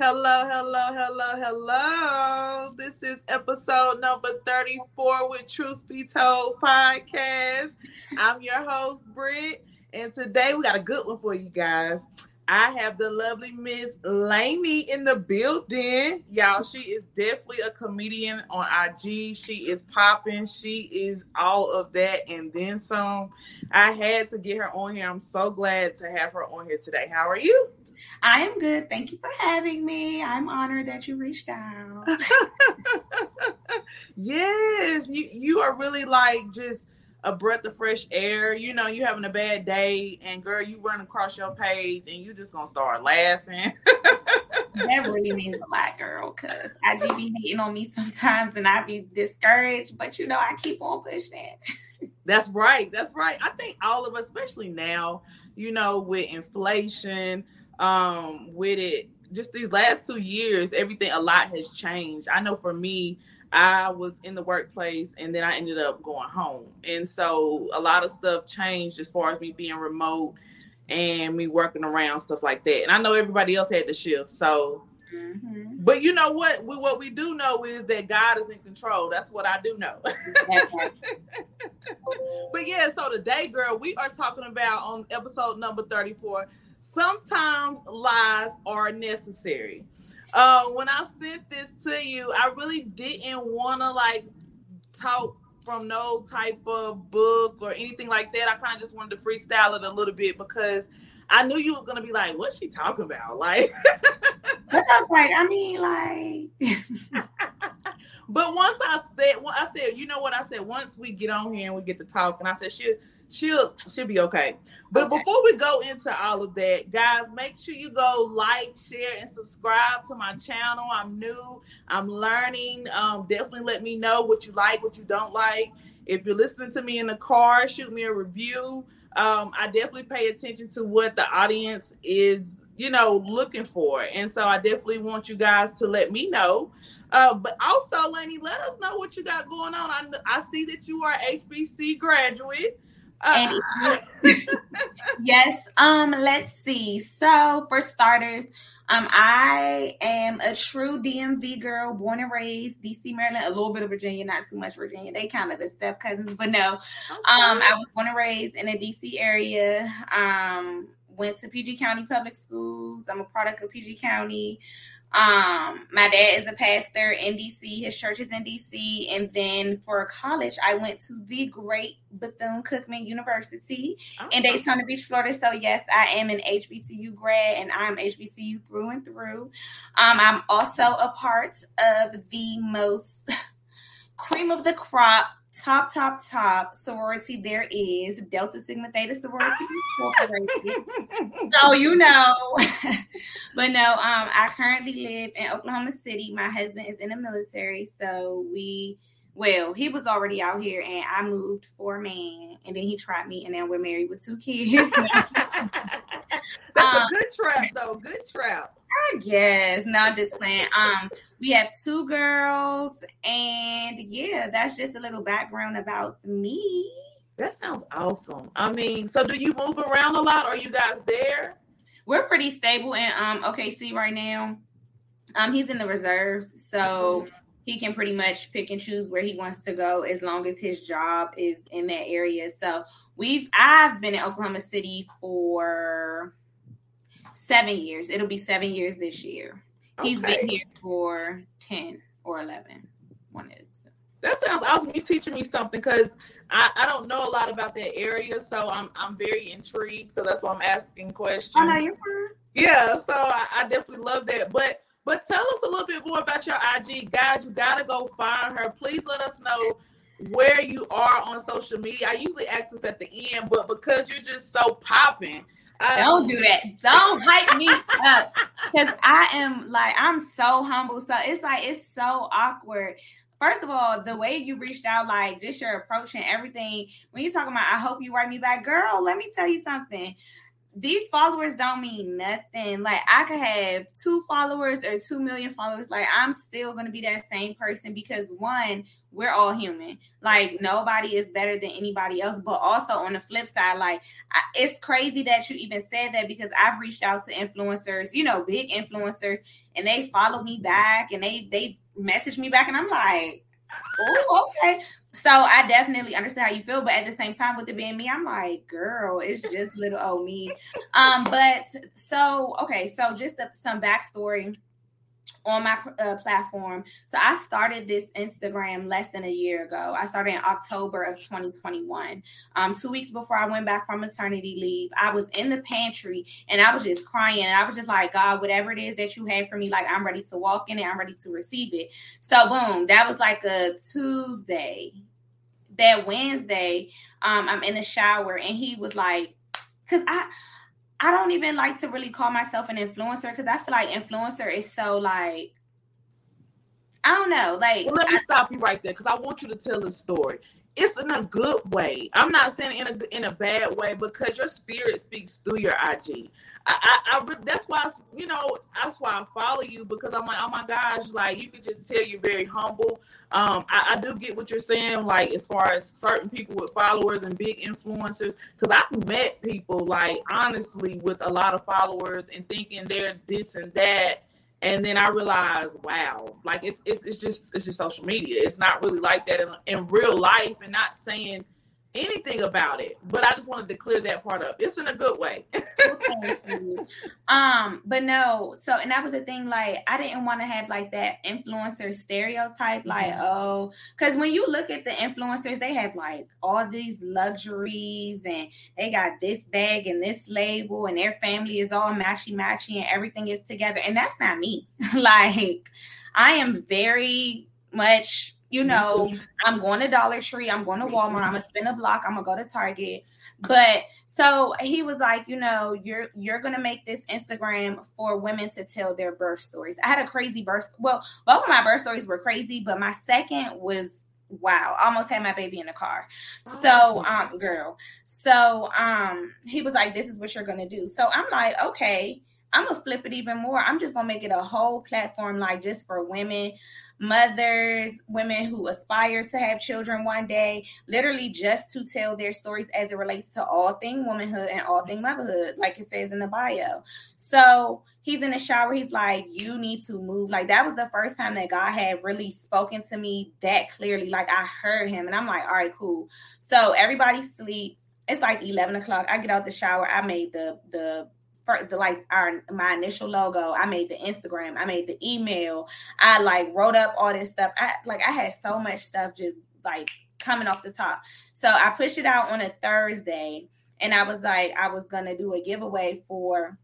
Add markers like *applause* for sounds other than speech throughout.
Hello, hello, hello, hello. This is episode number 34 with Truth Be Told podcast. I'm your host, Britt, and today we got a good one for you guys. I have the lovely Miss Lainey in the building. Y'all, she is definitely a comedian on IG. She is popping. She is all of that and then some. I had to get her on here. I'm so glad to have her on here today. How are you? I am good. Thank you for having me. I'm honored that you reached out. *laughs* yes, you you are really like just a breath of fresh air. You know, you having a bad day, and girl, you run across your page, and you just gonna start laughing. *laughs* that really means a lot, girl. Cause I do be hating on me sometimes, and I be discouraged. But you know, I keep on pushing. It. *laughs* That's right. That's right. I think all of us, especially now, you know, with inflation, um, with it, just these last two years, everything a lot has changed. I know for me, I was in the workplace and then I ended up going home. And so a lot of stuff changed as far as me being remote and me working around stuff like that. And I know everybody else had to shift. So mm-hmm. but you know what? We what we do know is that God is in control. That's what I do know. *laughs* but yeah, so today, girl, we are talking about on episode number 34. Sometimes lies are necessary uh, when I sent this to you, I really didn't want to like talk from no type of book or anything like that. I kind of just wanted to freestyle it a little bit because I knew you was gonna be like, "What's she talking about?" Like, but I was like, I mean, like. *laughs* but once I said, well, I said, you know what I said. Once we get on here and we get to talk, and I said, she'll, she'll she'll be okay. But okay. before we go into all of that, guys, make sure you go like, share, and subscribe to my channel. I'm new. I'm learning. Um, definitely let me know what you like, what you don't like. If you're listening to me in the car, shoot me a review. Um, I definitely pay attention to what the audience is, you know, looking for. And so I definitely want you guys to let me know. Uh, but also, Lainey, let us know what you got going on. I, I see that you are HBC graduate. Uh, *laughs* yes. Um. Let's see. So for starters, um, I am a true DMV girl, born and raised DC, Maryland, a little bit of Virginia, not too much Virginia. They kind of the step cousins, but no. Okay. Um, I was born and raised in the DC area. Um, went to PG County Public Schools. I'm a product of PG County. Um, my dad is a pastor in DC. His church is in DC. And then for college, I went to the great Bethune Cookman University oh. in Daytona Beach, Florida. So yes, I am an HBCU grad, and I'm HBCU through and through. Um, I'm also a part of the most *laughs* cream of the crop top, top, top sorority there is Delta Sigma Theta Sorority Incorporated. so you know, *laughs* but no, um, I currently live in Oklahoma City. My husband is in the military, so we. Well, he was already out here, and I moved for a man, and then he tried me, and then we're married with two kids. *laughs* *laughs* That's um, a good trap, though. Good trap. I guess. Not just playing. Um, we have two girls, and yeah, that's just a little background about me. That sounds awesome. I mean, so do you move around a lot? Are you guys there? We're pretty stable in um OKC right now. Um, he's in the reserves, so he can pretty much pick and choose where he wants to go as long as his job is in that area. So we've I've been in Oklahoma City for seven years. It'll be seven years this year. Okay. He's been here for 10 or 11. One is. That sounds awesome. You teaching me something because I, I don't know a lot about that area, so I'm I'm very intrigued. So that's why I'm asking questions. Oh, no, you're fine. Yeah, so I, I definitely love that. But but tell us a little bit more about your IG, guys. You gotta go find her. Please let us know where you are on social media. I usually ask this at the end, but because you're just so popping, Uh, don't do that. Don't hype me up because I am like I'm so humble. So it's like it's so awkward. First of all, the way you reached out, like just your approach and everything. When you talking about, I hope you write me back, girl. Let me tell you something. These followers don't mean nothing. Like I could have two followers or two million followers. Like I'm still gonna be that same person because one, we're all human. Like nobody is better than anybody else. But also on the flip side, like I, it's crazy that you even said that because I've reached out to influencers, you know, big influencers, and they follow me back and they they message me back, and I'm like, oh, okay. So I definitely understand how you feel, but at the same time, with it being me, I'm like, girl, it's just little old me. Um, but so okay, so just a, some backstory on my uh, platform. So I started this Instagram less than a year ago. I started in October of 2021. Um, two weeks before I went back from maternity leave, I was in the pantry and I was just crying. And I was just like, God, whatever it is that you have for me, like I'm ready to walk in it. I'm ready to receive it. So boom, that was like a Tuesday. That Wednesday, um, I'm in the shower and he was like, because I I don't even like to really call myself an influencer because I feel like influencer is so like I don't know. Like, well, let me I, stop you right there because I want you to tell the story. It's in a good way. I'm not saying in a in a bad way because your spirit speaks through your IG. I, I, I, that's why you know that's why I follow you because I'm like oh my gosh like you can just tell you're very humble. Um, I, I do get what you're saying like as far as certain people with followers and big influencers because I've met people like honestly with a lot of followers and thinking they're this and that and then I realized, wow, like it's it's it's just it's just social media. It's not really like that in, in real life, and not saying anything about it. But I just wanted to clear that part up. It's in a good way. *laughs* um, but no, so and that was the thing, like I didn't want to have like that influencer stereotype, like, mm-hmm. oh, because when you look at the influencers, they have like all these luxuries and they got this bag and this label, and their family is all matchy matchy and everything is together. And that's not me. *laughs* like I am very much you know, I'm going to Dollar Tree, I'm going to Walmart, I'm gonna spin a block, I'm gonna go to Target. But so he was like, you know, you're you're gonna make this Instagram for women to tell their birth stories. I had a crazy birth. Well, both of my birth stories were crazy, but my second was wow almost had my baby in the car so um girl so um he was like this is what you're gonna do so i'm like okay i'm gonna flip it even more i'm just gonna make it a whole platform like just for women mothers, women who aspire to have children one day, literally just to tell their stories as it relates to all thing womanhood and all thing motherhood, like it says in the bio. So he's in the shower. He's like, You need to move. Like, that was the first time that God had really spoken to me that clearly. Like, I heard him, and I'm like, All right, cool. So everybody sleep. It's like 11 o'clock. I get out the shower. I made the the like our my initial logo. I made the Instagram. I made the email. I like wrote up all this stuff. I like I had so much stuff just like coming off the top. So I pushed it out on a Thursday and I was like I was to do a giveaway for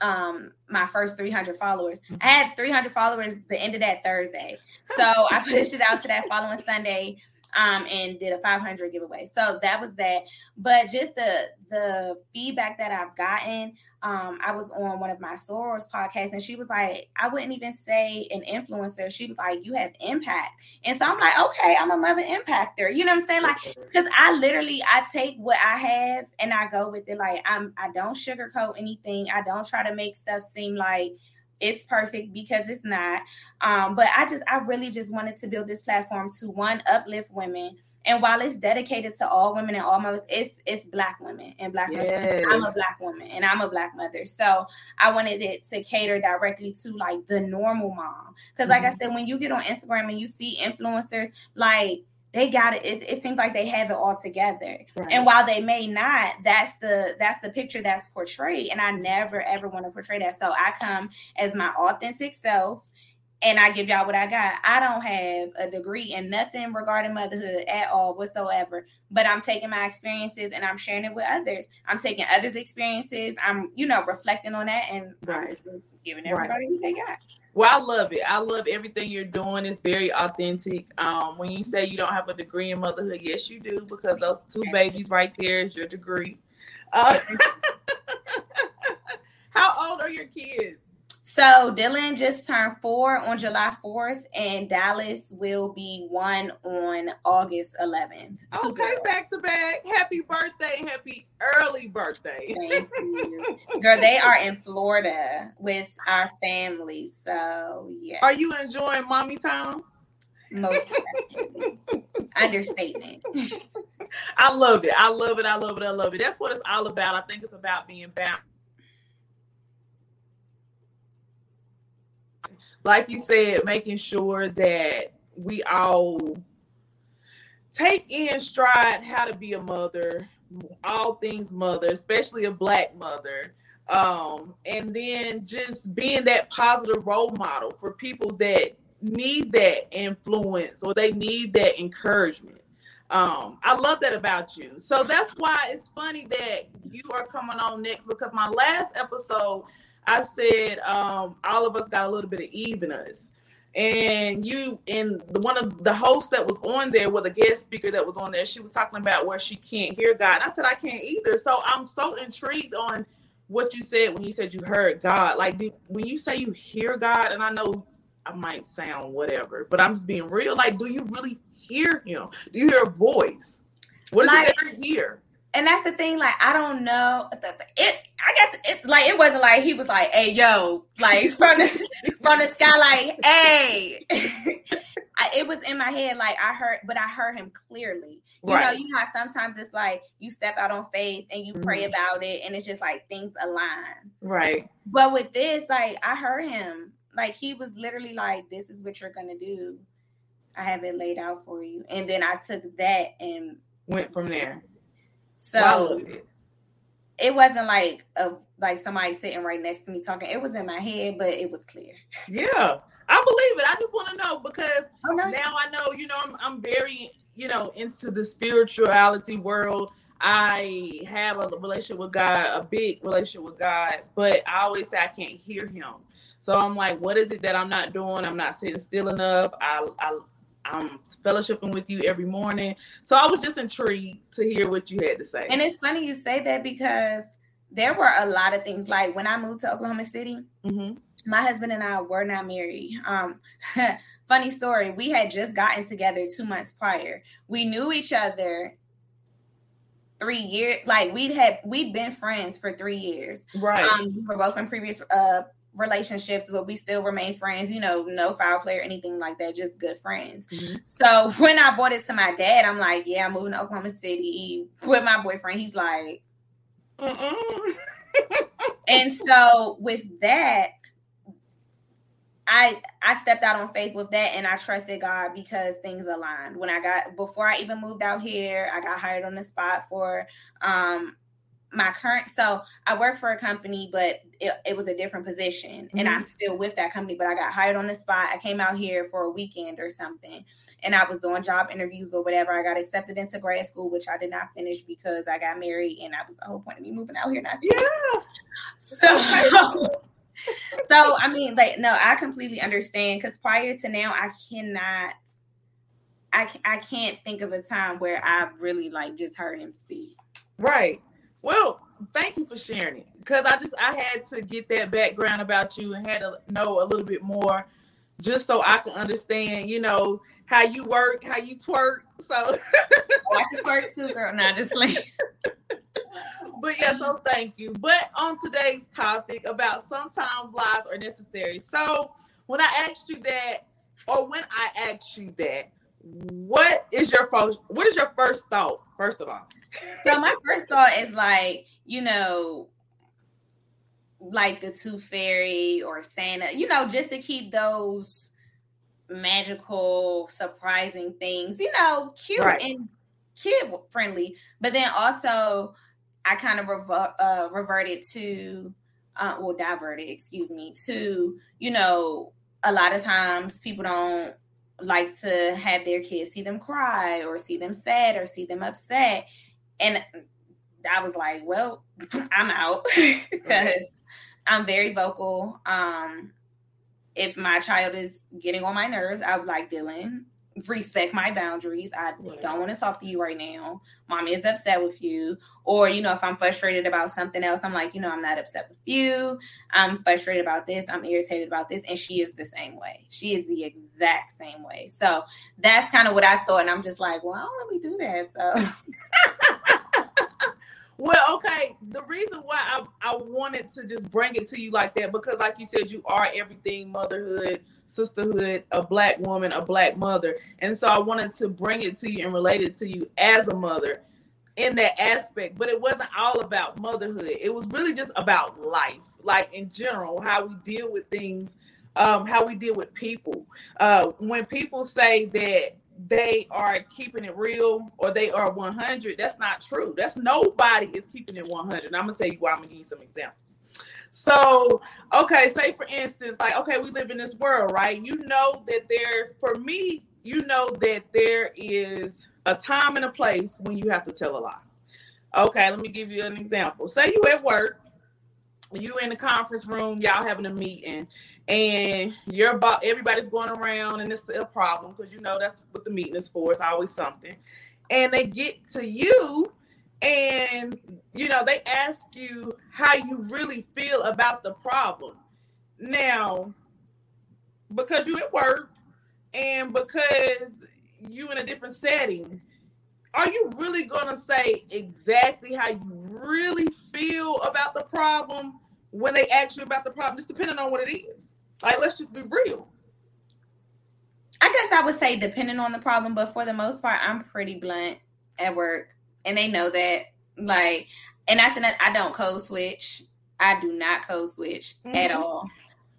um my first 300 followers. I had 300 followers the end of that Thursday. So I pushed it out to that following Sunday um, and did a 500 giveaway. So that was that. But just the the feedback that I've gotten, um, I was on one of my sorors podcasts, and she was like, I wouldn't even say an influencer. She was like, you have impact, and so I'm like, okay, I'm a mother impactor. You know what I'm saying? Like, because I literally I take what I have and I go with it. Like, I'm I don't sugarcoat anything. I don't try to make stuff seem like it's perfect because it's not. Um, but I just, I really just wanted to build this platform to one uplift women. And while it's dedicated to all women and all mothers, it's it's black women and black yes. I'm a black woman and I'm a black mother. So I wanted it to cater directly to like the normal mom. Because like mm-hmm. I said, when you get on Instagram and you see influencers, like they got it. it. It seems like they have it all together. Right. And while they may not, that's the that's the picture that's portrayed. And I never ever want to portray that. So I come as my authentic self and I give y'all what I got. I don't have a degree in nothing regarding motherhood at all whatsoever, but I'm taking my experiences and I'm sharing it with others. I'm taking others' experiences. I'm, you know, reflecting on that and right. giving everybody right. what they got. Well, I love it. I love everything you're doing. It's very authentic. Um, when you say you don't have a degree in motherhood, yes, you do, because those two babies right there is your degree. Uh, *laughs* how old are your kids? So Dylan just turned four on July 4th, and Dallas will be one on August 11th. Okay, back to back. Happy birthday, happy early birthday. Thank *laughs* you. Girl, they are in Florida with our family. So yeah. Are you enjoying mommy time? Most *laughs* understatement. I love it. I love it. I love it. I love it. That's what it's all about. I think it's about being bound like you said, making sure that we all take in stride how to be a mother, all things mother, especially a black mother. Um, and then just being that positive role model for people that need that influence or they need that encouragement. Um, I love that about you. So that's why it's funny that you are coming on next because my last episode I said um, all of us got a little bit of Eve in us. And you and the one of the hosts that was on there with a guest speaker that was on there, she was talking about where she can't hear God. And I said I can't either. So I'm so intrigued on what you said when you said you heard God. Like did, when you say you hear God, and I know I might sound whatever, but I'm just being real. Like, do you really hear Him? Do you hear a voice? What like, it hear? And that's the thing. Like, I don't know. It, I guess, it like it wasn't like he was like, "Hey, yo," like *laughs* from the from the sky, like, "Hey." *laughs* I, it was in my head, like I heard, but I heard him clearly. You right. know, you know sometimes it's like you step out on faith and you pray mm-hmm. about it, and it's just like things align. Right. But with this, like I heard him, like he was literally like, "This is what you're gonna do." I have it laid out for you, and then I took that and went from there. So it wasn't like a like somebody sitting right next to me talking. It was in my head, but it was clear. Yeah, I believe it. I just want to know because oh, now I know. You know, I'm I'm very you know into the spirituality world. I have a relationship with God, a big relationship with God, but I always say I can't hear Him. So I'm like, what is it that I'm not doing? I'm not sitting still enough. I I I'm fellowshipping with you every morning. So I was just intrigued to hear what you had to say. And it's funny you say that because there were a lot of things. Like when I moved to Oklahoma City, mm-hmm. my husband and I were not married. Um, *laughs* funny story. We had just gotten together two months prior. We knew each other three years. Like we'd had we'd been friends for three years. Right. Um, we were both in previous uh relationships, but we still remain friends, you know, no foul play or anything like that, just good friends. Mm-hmm. So *laughs* when I brought it to my dad, I'm like, yeah, I'm moving to Oklahoma City with my boyfriend. He's like, *laughs* and so with that, I I stepped out on faith with that and I trusted God because things aligned. When I got before I even moved out here, I got hired on the spot for um my current so i work for a company but it, it was a different position mm-hmm. and i'm still with that company but i got hired on the spot i came out here for a weekend or something and i was doing job interviews or whatever i got accepted into grad school which i did not finish because i got married and that was the whole point of me moving out here now yeah so *laughs* so i mean like no i completely understand because prior to now i cannot I, I can't think of a time where I've really like just heard him speak. Right. Well, thank you for sharing it because I just I had to get that background about you and had to know a little bit more just so I can understand, you know, how you work, how you twerk. So oh, I can twerk too, girl. Not just like. *laughs* but yeah, so thank you. But on today's topic about sometimes lies are necessary. So when I asked you that, or when I asked you that, what is your first what is your first thought first of all so my first thought is like you know like the tooth fairy or santa you know just to keep those magical surprising things you know cute right. and kid friendly but then also i kind of rever- uh, reverted to uh, well diverted excuse me to you know a lot of times people don't like to have their kids see them cry or see them sad or see them upset. And I was like, well, *laughs* I'm out *laughs* because I'm very vocal. Um, if my child is getting on my nerves, I would like Dylan, respect my boundaries. I don't want to talk to you right now. Mommy is upset with you. Or, you know, if I'm frustrated about something else, I'm like, you know, I'm not upset with you. I'm frustrated about this. I'm irritated about this. And she is the same way. She is the exact same way. So that's kind of what I thought. And I'm just like, well, I don't really do that. So. *laughs* well, okay. The reason why I, I wanted to just bring it to you like that, because like you said, you are everything motherhood sisterhood, a black woman, a black mother. And so I wanted to bring it to you and relate it to you as a mother in that aspect. But it wasn't all about motherhood. It was really just about life, like in general, how we deal with things, um, how we deal with people. Uh, when people say that they are keeping it real or they are 100, that's not true. That's nobody is keeping it 100. And I'm gonna tell you why. I'm gonna give you some examples. So, okay, say for instance, like, okay, we live in this world, right? You know that there, for me, you know that there is a time and a place when you have to tell a lie. Okay, let me give you an example. Say you at work, you in the conference room, y'all having a meeting, and your boss, everybody's going around, and it's a problem because you know that's what the meeting is for. It's always something. And they get to you, and you know they ask you how you really feel about the problem now because you at work and because you in a different setting are you really to say exactly how you really feel about the problem when they ask you about the problem just depending on what it is like let's just be real i guess i would say depending on the problem but for the most part i'm pretty blunt at work and they know that. Like, and I said I don't code switch. I do not code switch mm-hmm. at all.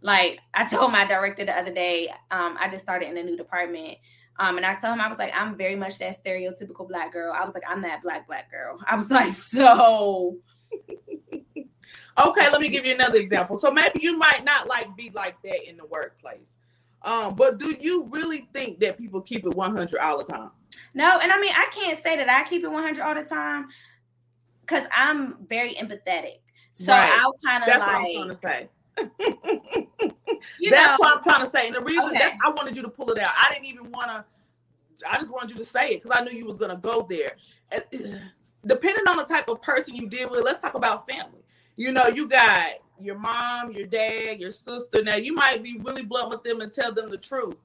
Like I *laughs* told my director the other day, um, I just started in a new department. Um, and I told him I was like, I'm very much that stereotypical black girl. I was like, I'm that black black girl. *laughs* I was like, so okay, let me give you another example. So maybe you might not like be like that in the workplace. Um, but do you really think that people keep it 100 all the time? No, and I mean, I can't say that I keep it 100 all the time because I'm very empathetic. So right. I'll kind of like. What I'm trying to say. That's know, what I'm trying to say. And the reason okay. that I wanted you to pull it out, I didn't even want to. I just wanted you to say it because I knew you was gonna go there. Depending on the type of person you deal with, let's talk about family. You know, you got your mom, your dad, your sister. Now you might be really blunt with them and tell them the truth.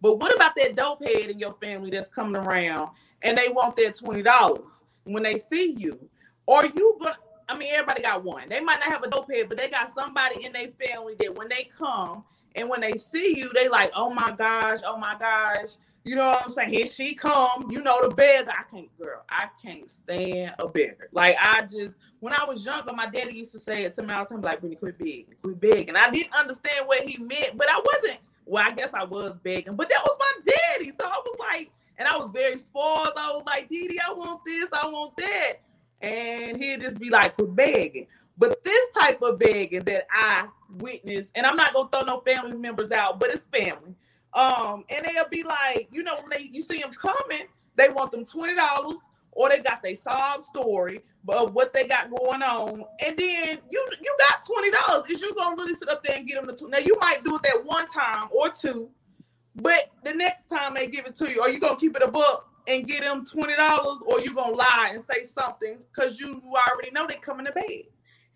But what about that dope head in your family that's coming around and they want their twenty dollars when they see you? Or you gonna I mean everybody got one. They might not have a dope head, but they got somebody in their family that when they come and when they see you, they like, oh my gosh, oh my gosh. You know what I'm saying? Here she come. You know the beggar. I can't, girl. I can't stand a beggar. Like I just, when I was younger, my daddy used to say it to me all the time, like, "Really, quit begging, quit begging." And I didn't understand what he meant, but I wasn't well, I guess I was begging, but that was my daddy. So I was like, and I was very spoiled. I was like, Didi, I want this, I want that. And he'd just be like, quit begging. But this type of begging that I witnessed, and I'm not gonna throw no family members out, but it's family. Um, and they'll be like, you know, when they you see them coming, they want them twenty dollars, or they got their sob story, of what they got going on, and then you you got twenty dollars. Is you gonna really sit up there and get them the two? Now you might do it that one time or two, but the next time they give it to you, are you gonna keep it a book and get them twenty dollars, or you gonna lie and say something because you already know they coming to bed?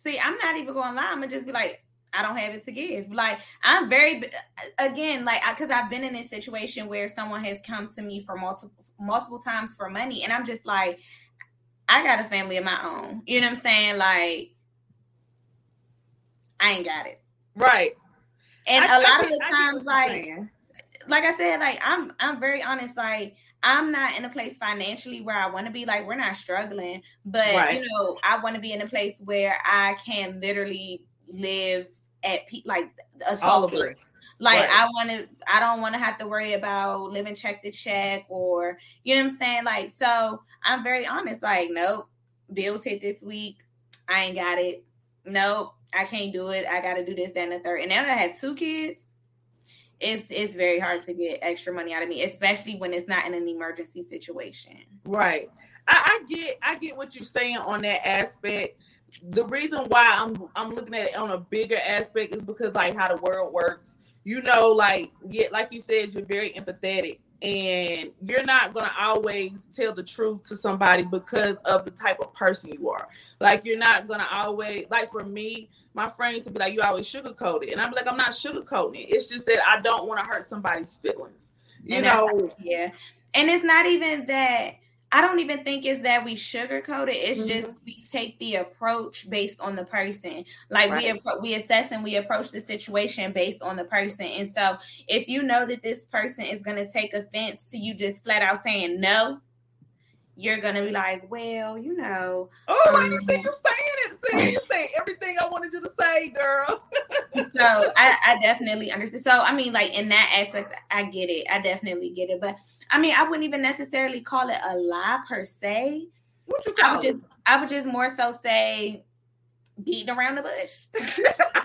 See, I'm not even gonna lie. I'm gonna just be like, I don't have it to give. Like I'm very again, like because I've been in this situation where someone has come to me for multiple multiple times for money, and I'm just like, I got a family of my own. You know what I'm saying? Like, I ain't got it. Right. And I, a lot I, of the times, like, like I said, like I'm, I'm very honest. Like, I'm not in a place financially where I want to be. Like, we're not struggling, but right. you know, I want to be in a place where I can literally live at pe- like a soft Like right. I want to, I don't want to have to worry about living check to check or you know what I'm saying. Like so, I'm very honest. Like nope, bills hit this week. I ain't got it. Nope, I can't do it. I got to do this, then the third. And now that I have two kids, it's it's very hard to get extra money out of me, especially when it's not in an emergency situation. Right. I, I get I get what you're saying on that aspect the reason why I'm I'm looking at it on a bigger aspect is because like how the world works. You know, like yeah, like you said, you're very empathetic. and you're not going to always tell the truth to somebody because of the type of person you are. Like you're not going to always like for me, my friends would be like, "You always sugarcoat it," and I'm like, "I'm not sugarcoating it. It's just that I don't want to hurt somebody's feelings." You and know? Yeah, and it's not even that I don't even think it's that we sugarcoat it. It's mm-hmm. just we take the approach based on the person. Like right. we we assess and we approach the situation based on the person. And so if you know that this person is going to take offense to you just flat out saying no, you're gonna be like, well, you know. Oh, um, I didn't see you saying it. See, you *laughs* say everything I wanted you to say, girl. so I, I definitely understand. So I mean, like in that aspect, I get it. I definitely get it. But I mean, I wouldn't even necessarily call it a lie per se. What you call I would it? just I would just more so say beating around the bush. *laughs*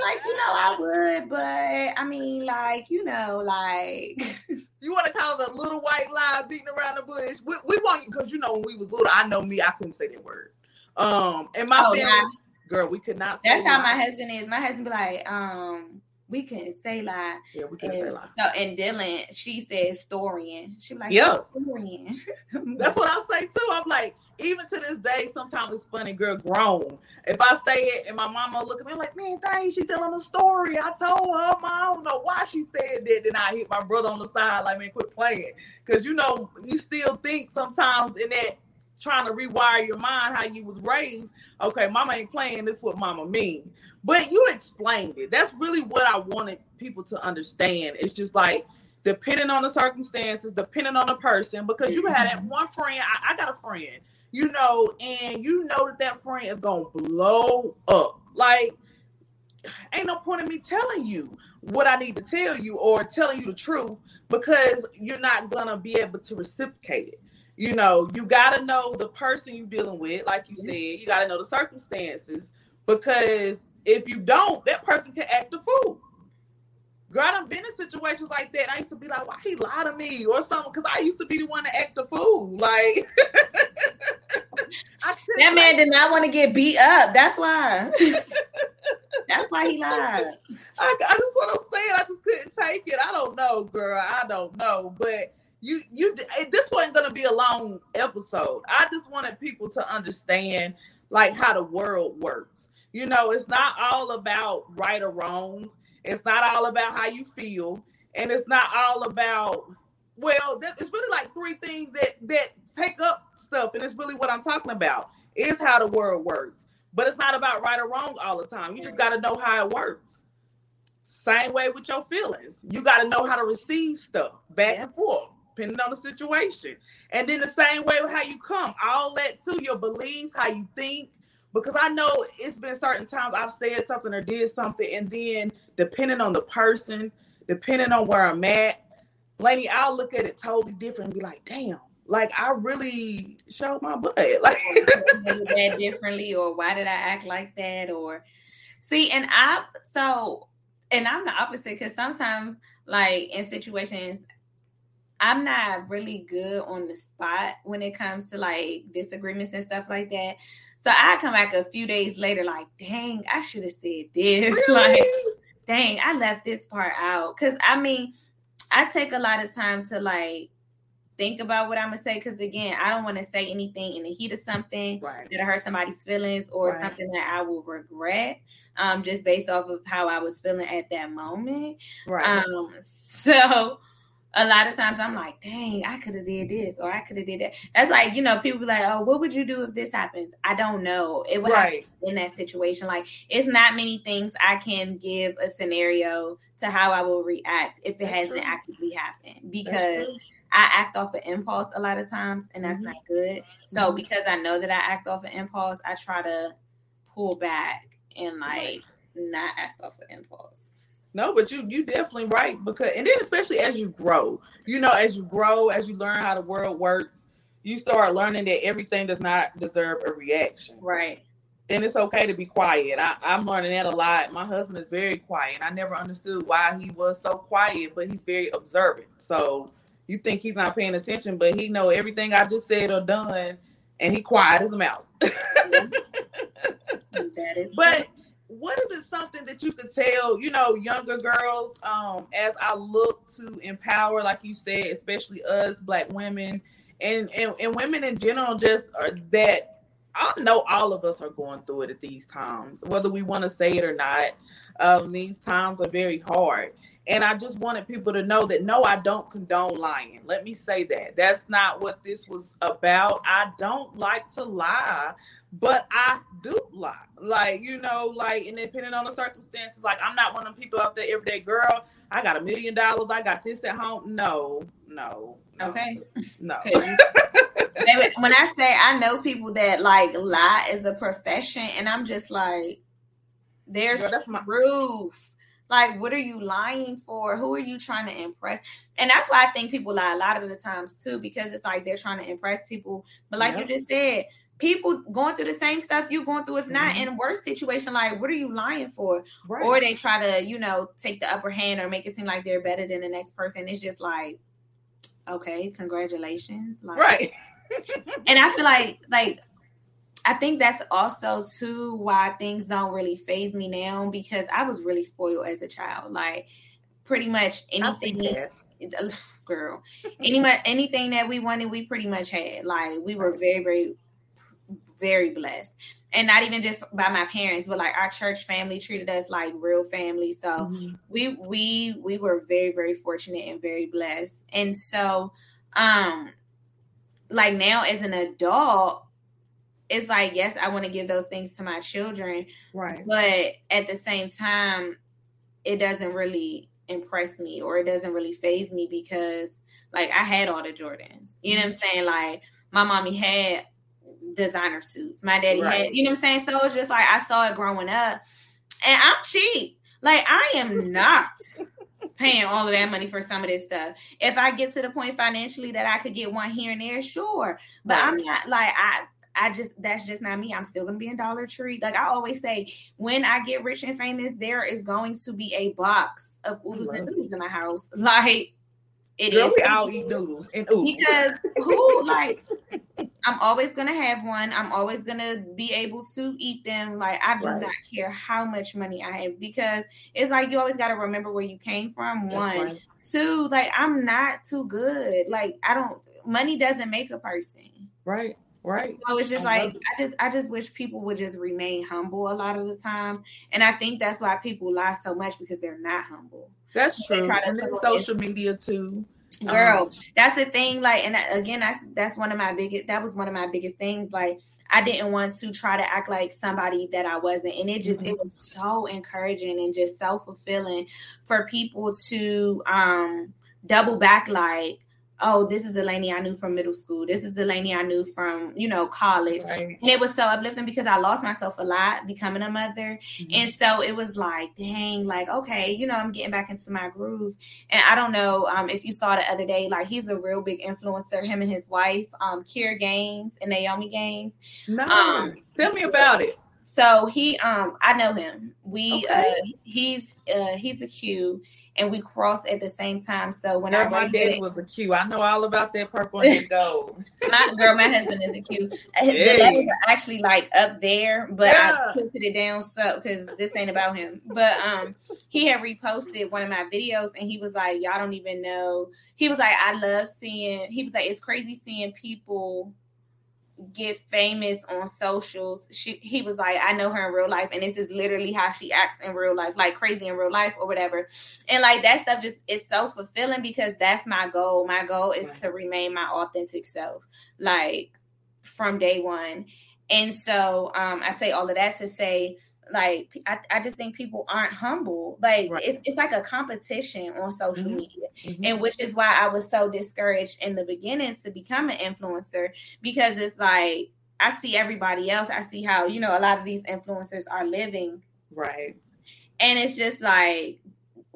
Like you know, I would, but I mean, like you know, like *laughs* you want to call it a little white lie beating around the bush. We, we want you because you know when we was little, I know me, I couldn't say that word. Um, and my oh, family, girl, we could not. That's how my husband is. My husband be like, um, we couldn't say lie. Yeah, we couldn't and, say lie. So, and Dylan, she says storian. She like, yeah, storian. *laughs* That's what I say too. I'm like, even to this day, sometimes it's funny, girl, grown. If I say it and my mama look at me like, man, dang, she telling a story. I told her, mom, I don't know why she said that. Then I hit my brother on the side, like, man, quit playing. Cause you know, you still think sometimes in that trying to rewire your mind how you was raised. Okay, mama ain't playing. This is what mama mean. But you explained it. That's really what I wanted people to understand. It's just like depending on the circumstances, depending on the person, because you had that mm-hmm. one friend. I, I got a friend, you know, and you know that that friend is gonna blow up. Like, ain't no point in me telling you what I need to tell you or telling you the truth because you're not gonna be able to reciprocate it. You know, you gotta know the person you're dealing with, like you said, you gotta know the circumstances because if you don't, that person can act a fool. Girl, I've been in situations like that. I used to be like, why he lie to me or something? Because I used to be the one to act the fool. Like *laughs* that man did not want to get beat up. That's why. That's why he lied. *laughs* I, I just what I'm saying. I just couldn't take it. I don't know, girl. I don't know. But you you this wasn't gonna be a long episode. I just wanted people to understand like how the world works. You know, it's not all about right or wrong. It's not all about how you feel, and it's not all about well. It's really like three things that that take up stuff, and it's really what I'm talking about. Is how the world works, but it's not about right or wrong all the time. You just got to know how it works. Same way with your feelings. You got to know how to receive stuff back yeah. and forth, depending on the situation. And then the same way with how you come, all that too, your beliefs, how you think, because I know it's been certain times I've said something or did something, and then depending on the person, depending on where I'm at, Lady, I'll look at it totally different and be like, damn, like I really showed my butt. *laughs* Like that differently, or why did I act like that? Or see, and I so and I'm the opposite because sometimes, like in situations, I'm not really good on the spot when it comes to like disagreements and stuff like that. So I come back a few days later, like, dang, I should have said this. *laughs* Really? Like, dang, I left this part out. Cause I mean, I take a lot of time to like think about what I'm gonna say. Cause again, I don't want to say anything in the heat of something right. that hurt somebody's feelings or right. something that I will regret. Um, just based off of how I was feeling at that moment. Right. Um, *laughs* so a lot of times I'm like, dang, I could have did this or I could have did that. That's like, you know, people be like, oh, what would you do if this happens? I don't know. It would right. in that situation. Like, it's not many things I can give a scenario to how I will react if it that's hasn't true. actively happened because I act off an impulse a lot of times and that's mm-hmm. not good. So mm-hmm. because I know that I act off an impulse, I try to pull back and like right. not act off an impulse. No, but you you definitely right because and then especially as you grow, you know, as you grow, as you learn how the world works, you start learning that everything does not deserve a reaction. Right. And it's okay to be quiet. I, I'm learning that a lot. My husband is very quiet. I never understood why he was so quiet, but he's very observant. So you think he's not paying attention, but he know everything I just said or done, and he quiet as a mouse. *laughs* but what is it something that you could tell, you know, younger girls, um, as I look to empower, like you said, especially us black women and, and, and women in general, just are that I know all of us are going through it at these times, whether we want to say it or not. Um, these times are very hard. And I just wanted people to know that no, I don't condone lying. Let me say that. That's not what this was about. I don't like to lie, but I do lie. Like, you know, like, and depending on the circumstances, like, I'm not one of them people out there every day, girl, I got a million dollars, I got this at home. No, no. Okay. No. *laughs* when I say I know people that like lie as a profession, and I'm just like, there's Girl, my- proof. Like, what are you lying for? Who are you trying to impress? And that's why I think people lie a lot of the times too, because it's like they're trying to impress people. But like yep. you just said, people going through the same stuff you going through, if not mm-hmm. in a worse situation, like what are you lying for? Right. Or they try to, you know, take the upper hand or make it seem like they're better than the next person. It's just like, okay, congratulations. Like, right. and I feel like like I think that's also too why things don't really phase me now because I was really spoiled as a child. Like pretty much anything *laughs* girl. *laughs* Any anything that we wanted, we pretty much had. Like we were very, very, very blessed. And not even just by my parents, but like our church family treated us like real family. So mm-hmm. we we we were very, very fortunate and very blessed. And so um like now as an adult, it's like yes i want to give those things to my children right but at the same time it doesn't really impress me or it doesn't really phase me because like i had all the jordans you know what i'm mm-hmm. saying like my mommy had designer suits my daddy right. had you know what i'm saying so it's just like i saw it growing up and i'm cheap like i am not *laughs* paying all of that money for some of this stuff. If I get to the point financially that I could get one here and there, sure. But right. I'm not like I I just that's just not me. I'm still gonna be in Dollar Tree. Like I always say, when I get rich and famous, there is going to be a box of oodles and noodles in my house. *laughs* Like it Girl, is. We all eat noodles and oodles. Because who *laughs* like I'm always gonna have one. I'm always gonna be able to eat them. Like I do right. not care how much money I have because it's like you always gotta remember where you came from. That's one. Right. Two, like I'm not too good. Like I don't money doesn't make a person. Right. Right. So it's just I like I just I just wish people would just remain humble a lot of the times. And I think that's why people lie so much because they're not humble. That's true. And then social media too. Girl, um, that's the thing. Like, and again, that's that's one of my biggest. That was one of my biggest things. Like, I didn't want to try to act like somebody that I wasn't, and it just mm-hmm. it was so encouraging and just so fulfilling for people to um double back. Like, oh, this is the Lainey I knew from middle school. This is the Lainey I knew from, you know, college. Right. And it was so uplifting because I lost myself a lot becoming a mother. Mm-hmm. And so it was like, dang, like, okay, you know, I'm getting back into my groove. And I don't know um, if you saw the other day, like, he's a real big influencer, him and his wife, um, Kier Gaines and Naomi Gaines. No. Um, Tell me about it. So he, um, I know him. We, okay. uh, he's, uh, he's a Q and we crossed at the same time. So when girl, my daddy was a Q. I know all about that purple and gold. *laughs* my girl, my husband is a Q. Hey. The levels are actually like up there, but yeah. I put it down so because this ain't about him. But um, he had reposted one of my videos, and he was like, "Y'all don't even know." He was like, "I love seeing." He was like, "It's crazy seeing people." Get famous on socials. She he was like, I know her in real life, and this is literally how she acts in real life, like crazy in real life or whatever. And like that stuff just is so fulfilling because that's my goal. My goal is right. to remain my authentic self, like from day one. And so um I say all of that to say like I, I just think people aren't humble like right. it's, it's like a competition on social mm-hmm. media mm-hmm. and which is why i was so discouraged in the beginning to become an influencer because it's like i see everybody else i see how you know a lot of these influencers are living right and it's just like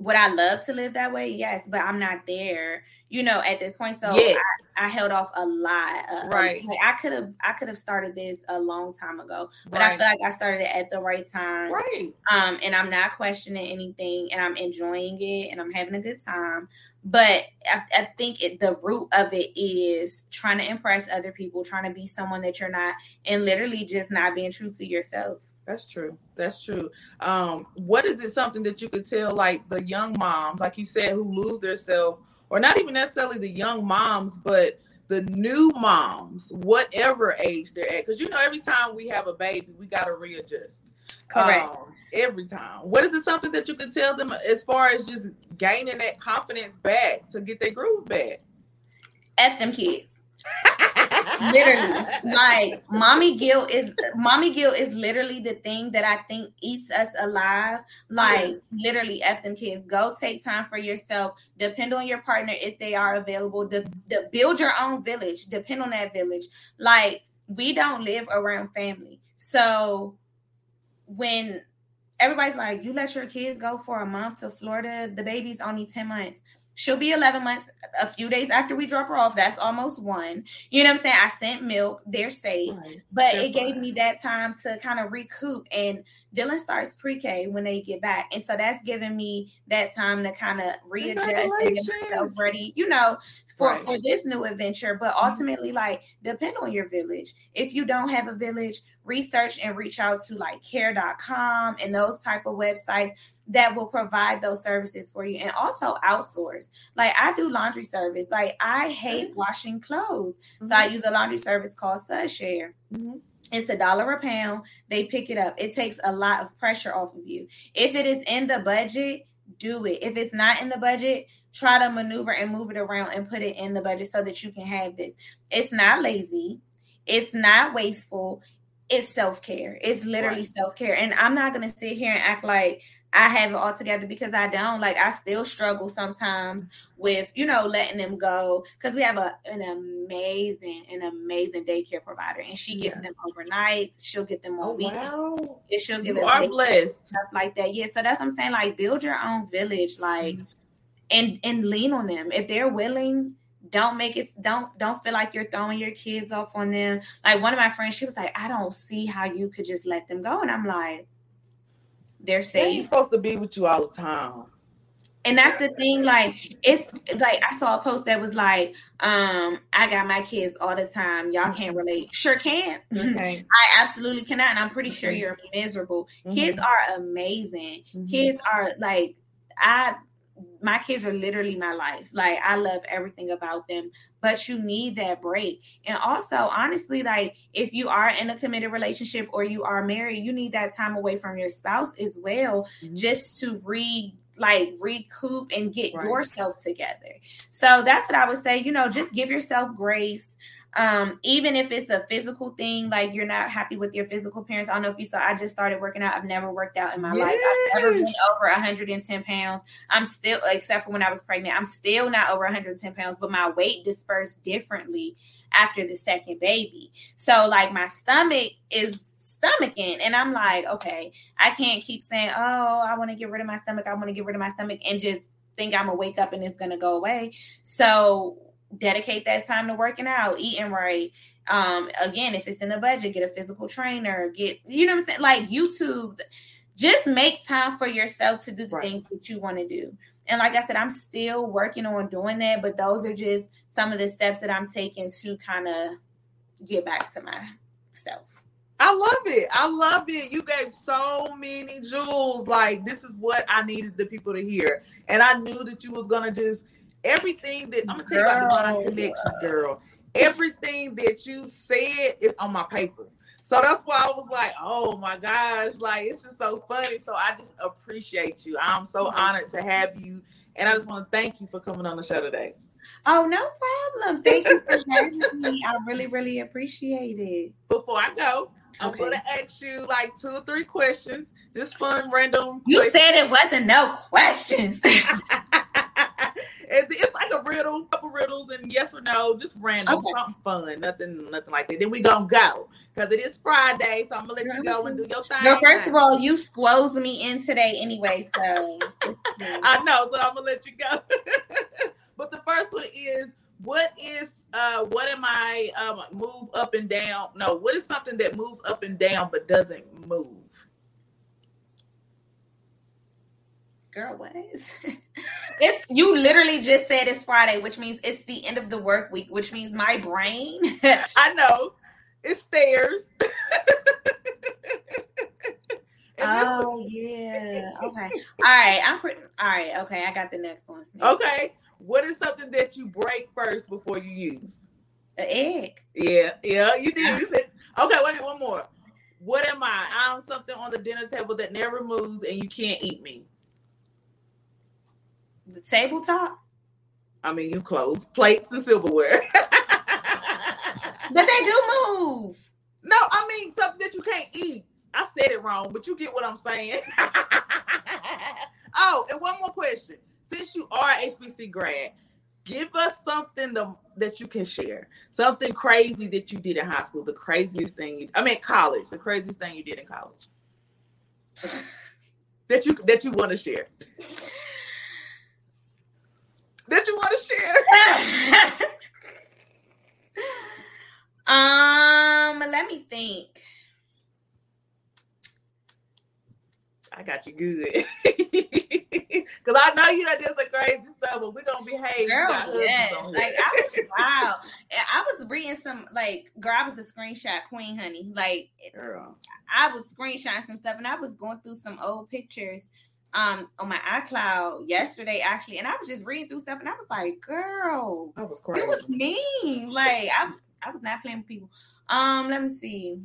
would I love to live that way? Yes, but I'm not there, you know, at this point. So yes. I, I, held off a lot. Uh, right. Like I could have I could have started this a long time ago, but right. I feel like I started it at the right time. Right. Um, and I'm not questioning anything, and I'm enjoying it, and I'm having a good time. But I, I think it, the root of it is trying to impress other people, trying to be someone that you're not, and literally just not being true to yourself. That's true. That's true. Um, what is it something that you could tell like the young moms, like you said, who lose themselves, or not even necessarily the young moms, but the new moms, whatever age they're at? Because you know, every time we have a baby, we gotta readjust. Correct. Um, every time. What is it something that you could tell them as far as just gaining that confidence back to get their groove back? F them kids. *laughs* literally. Like mommy guilt is mommy guilt is literally the thing that i think eats us alive. Like yes. literally f them kids. Go take time for yourself. Depend on your partner if they are available. To, to build your own village. Depend on that village. Like we don't live around family. So when everybody's like you let your kids go for a month to florida? The baby's only 10 months She'll be 11 months a few days after we drop her off. That's almost one. You know what I'm saying? I sent milk. They're safe. Right. But they're it gave me that time to kind of recoup. And Dylan starts pre K when they get back. And so that's giving me that time to kind of readjust and get myself ready, you know, for, right. for this new adventure. But mm-hmm. ultimately, like, depend on your village. If you don't have a village, research and reach out to like care.com and those type of websites that will provide those services for you and also outsource. Like I do laundry service. Like I hate washing clothes. Mm-hmm. So I mm-hmm. use a laundry service called SudShare. Mm-hmm. It's a dollar a pound. They pick it up. It takes a lot of pressure off of you. If it is in the budget, do it. If it's not in the budget, try to maneuver and move it around and put it in the budget so that you can have this. It's not lazy. It's not wasteful. It's self care. It's literally right. self care. And I'm not going to sit here and act like I have it all together because I don't. Like I still struggle sometimes with, you know, letting them go. Because we have a an amazing, an amazing daycare provider. And she gets yeah. them overnight. She'll get them on oh, weekends. Wow. And she'll give you are blessed. Stuff like that. Yeah. So that's what I'm saying. Like build your own village. Like mm-hmm. and and lean on them. If they're willing, don't make it don't don't feel like you're throwing your kids off on them like one of my friends she was like i don't see how you could just let them go and i'm like they're safe. They're supposed to be with you all the time. And that's the thing, like it's like I saw a post that was like, um, I got my kids all the time. Y'all can't relate. Sure can. Okay. *laughs* I absolutely cannot. And I'm pretty sure you're miserable. Mm-hmm. Kids are amazing. Mm-hmm. Kids are like I my kids are literally my life. Like I love everything about them, but you need that break. And also, honestly, like if you are in a committed relationship or you are married, you need that time away from your spouse as well, mm-hmm. just to re like recoup and get right. yourself together. So that's what I would say, you know, just give yourself grace. Um, even if it's a physical thing, like you're not happy with your physical appearance. I don't know if you saw, I just started working out. I've never worked out in my yes. life. I've never been over 110 pounds. I'm still, except for when I was pregnant, I'm still not over 110 pounds, but my weight dispersed differently after the second baby. So, like, my stomach is stomaching. And I'm like, okay, I can't keep saying, oh, I want to get rid of my stomach. I want to get rid of my stomach and just think I'm gonna wake up and it's gonna go away. So dedicate that time to working out, eating right. Um, again, if it's in the budget, get a physical trainer, get you know what I'm saying, like YouTube. Just make time for yourself to do the right. things that you want to do. And like I said, I'm still working on doing that, but those are just some of the steps that I'm taking to kind of get back to myself. I love it. I love it. You gave so many jewels. Like this is what I needed the people to hear. And I knew that you was gonna just everything that I'm gonna tell you about divine connections, girl. Everything that you said is on my paper. So that's why I was like, oh my gosh, like it's just so funny. So I just appreciate you. I'm so mm-hmm. honored to have you. And I just want to thank you for coming on the show today. Oh, no problem. Thank you for having me. I really, really appreciate it. Before I go, I'm okay. gonna ask you like two or three questions. Just fun, random. You questions. said it wasn't no questions. *laughs* it's like a riddle, couple riddles, and yes or no, just random, okay. something fun, nothing, nothing like that. Then we gonna go because it is Friday, so I'm gonna let you go and do your thing. No, first of all, you squoze me in today anyway, so *laughs* I know, so I'm gonna let you go. *laughs* but the first one is what is uh what am I um move up and down? No, what is something that moves up and down but doesn't move? Girl, what? *laughs* it's you literally just said it's Friday, which means it's the end of the work week, which means my brain. *laughs* I know. It's stairs. *laughs* oh yeah. Okay. All right. I'm pretty. All right. Okay. I got the next one. Okay. What is something that you break first before you use? An egg. Yeah. Yeah. You did. You said. Okay. Wait. One more. What am I? I'm something on the dinner table that never moves, and you can't eat me. The tabletop. I mean, you close plates and silverware. *laughs* but they do move. No, I mean something that you can't eat. I said it wrong, but you get what I'm saying. *laughs* oh, and one more question. Since you are HBC grad, give us something the, that you can share. Something crazy that you did in high school. The craziest thing you, I mean college. The craziest thing you did in college. *sighs* that you that you want to share. *laughs* that you want to share. *laughs* um, let me think. I got you good. *laughs* Cause I know you done did some crazy stuff, but we're gonna behave. Girl, yes. Like I was *laughs* wow. I was reading some like girl, I was a screenshot queen, honey. Like girl. I was screenshot some stuff and I was going through some old pictures um on my iCloud yesterday actually, and I was just reading through stuff and I was like, girl, I was crazy. It was mean. Like I I was not playing with people. Um, let me see.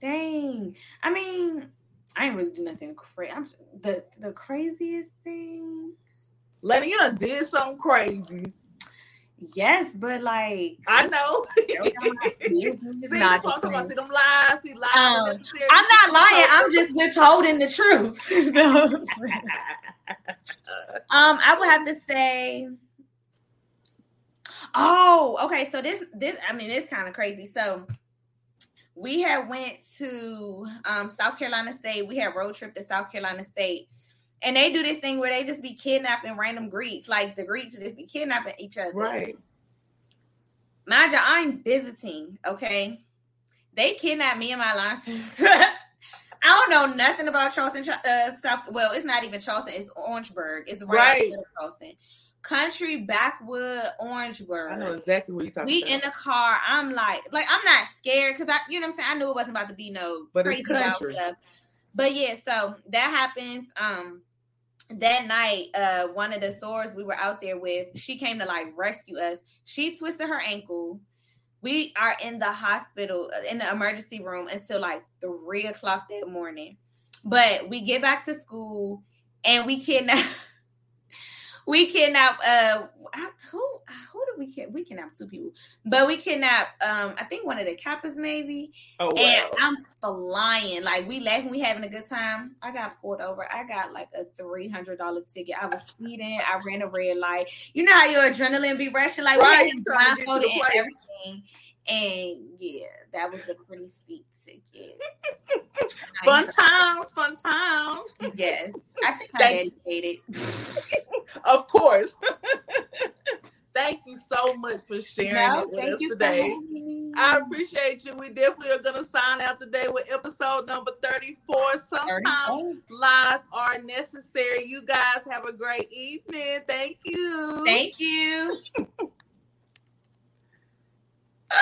Dang. I mean, I ain't really do nothing crazy. I'm the the craziest thing. Lainey, you done did something crazy. Yes, but like I know. *laughs* see, not talk about see them lies, see lies. Um, I'm not lying. I'm just withholding the truth. *laughs* *laughs* um, I would have to say. Oh, okay. So this, this, I mean, it's kind of crazy. So we had went to um, South Carolina State. We had road trip to South Carolina State. And they do this thing where they just be kidnapping random Greeks. Like the Greeks just be kidnapping each other. Right. Mind you, I'm visiting, okay? They kidnapped me and my line sister. *laughs* I don't know nothing about Charleston, uh, South. Well, it's not even Charleston. It's Orangeburg. It's right, right. Charleston country backwood Orangeburg. I know exactly what you're talking we about. We in the car. I'm like, like I'm not scared because I, you know, what I'm saying. I knew it wasn't about to be no but crazy stuff. But yeah, so that happens. Um, that night, uh, one of the stores we were out there with, she came to like rescue us. She twisted her ankle. We are in the hospital uh, in the emergency room until like three o'clock that morning. But we get back to school and we kidnap *laughs* we kidnapped uh who who did we kidnap? We kidnapped two people, but we kidnapped um I think one of the Kappas maybe. Oh, wow. And I'm flying like we laughing, we having a good time. I got pulled over. I got like a three hundred dollar ticket. I was speeding. I ran a red light. You know how your adrenaline be rushing like right. we had blindfolded and everything. And yeah, that was a pretty steep ticket. *laughs* fun times, fun times. *laughs* Yes, I think I dedicated. *laughs* of course. thank you so much for sharing no, it with us today. I appreciate you. We definitely are going to sign out today with episode number 34. Sometimes lies are necessary. You guys have a great evening. Thank you. Thank you.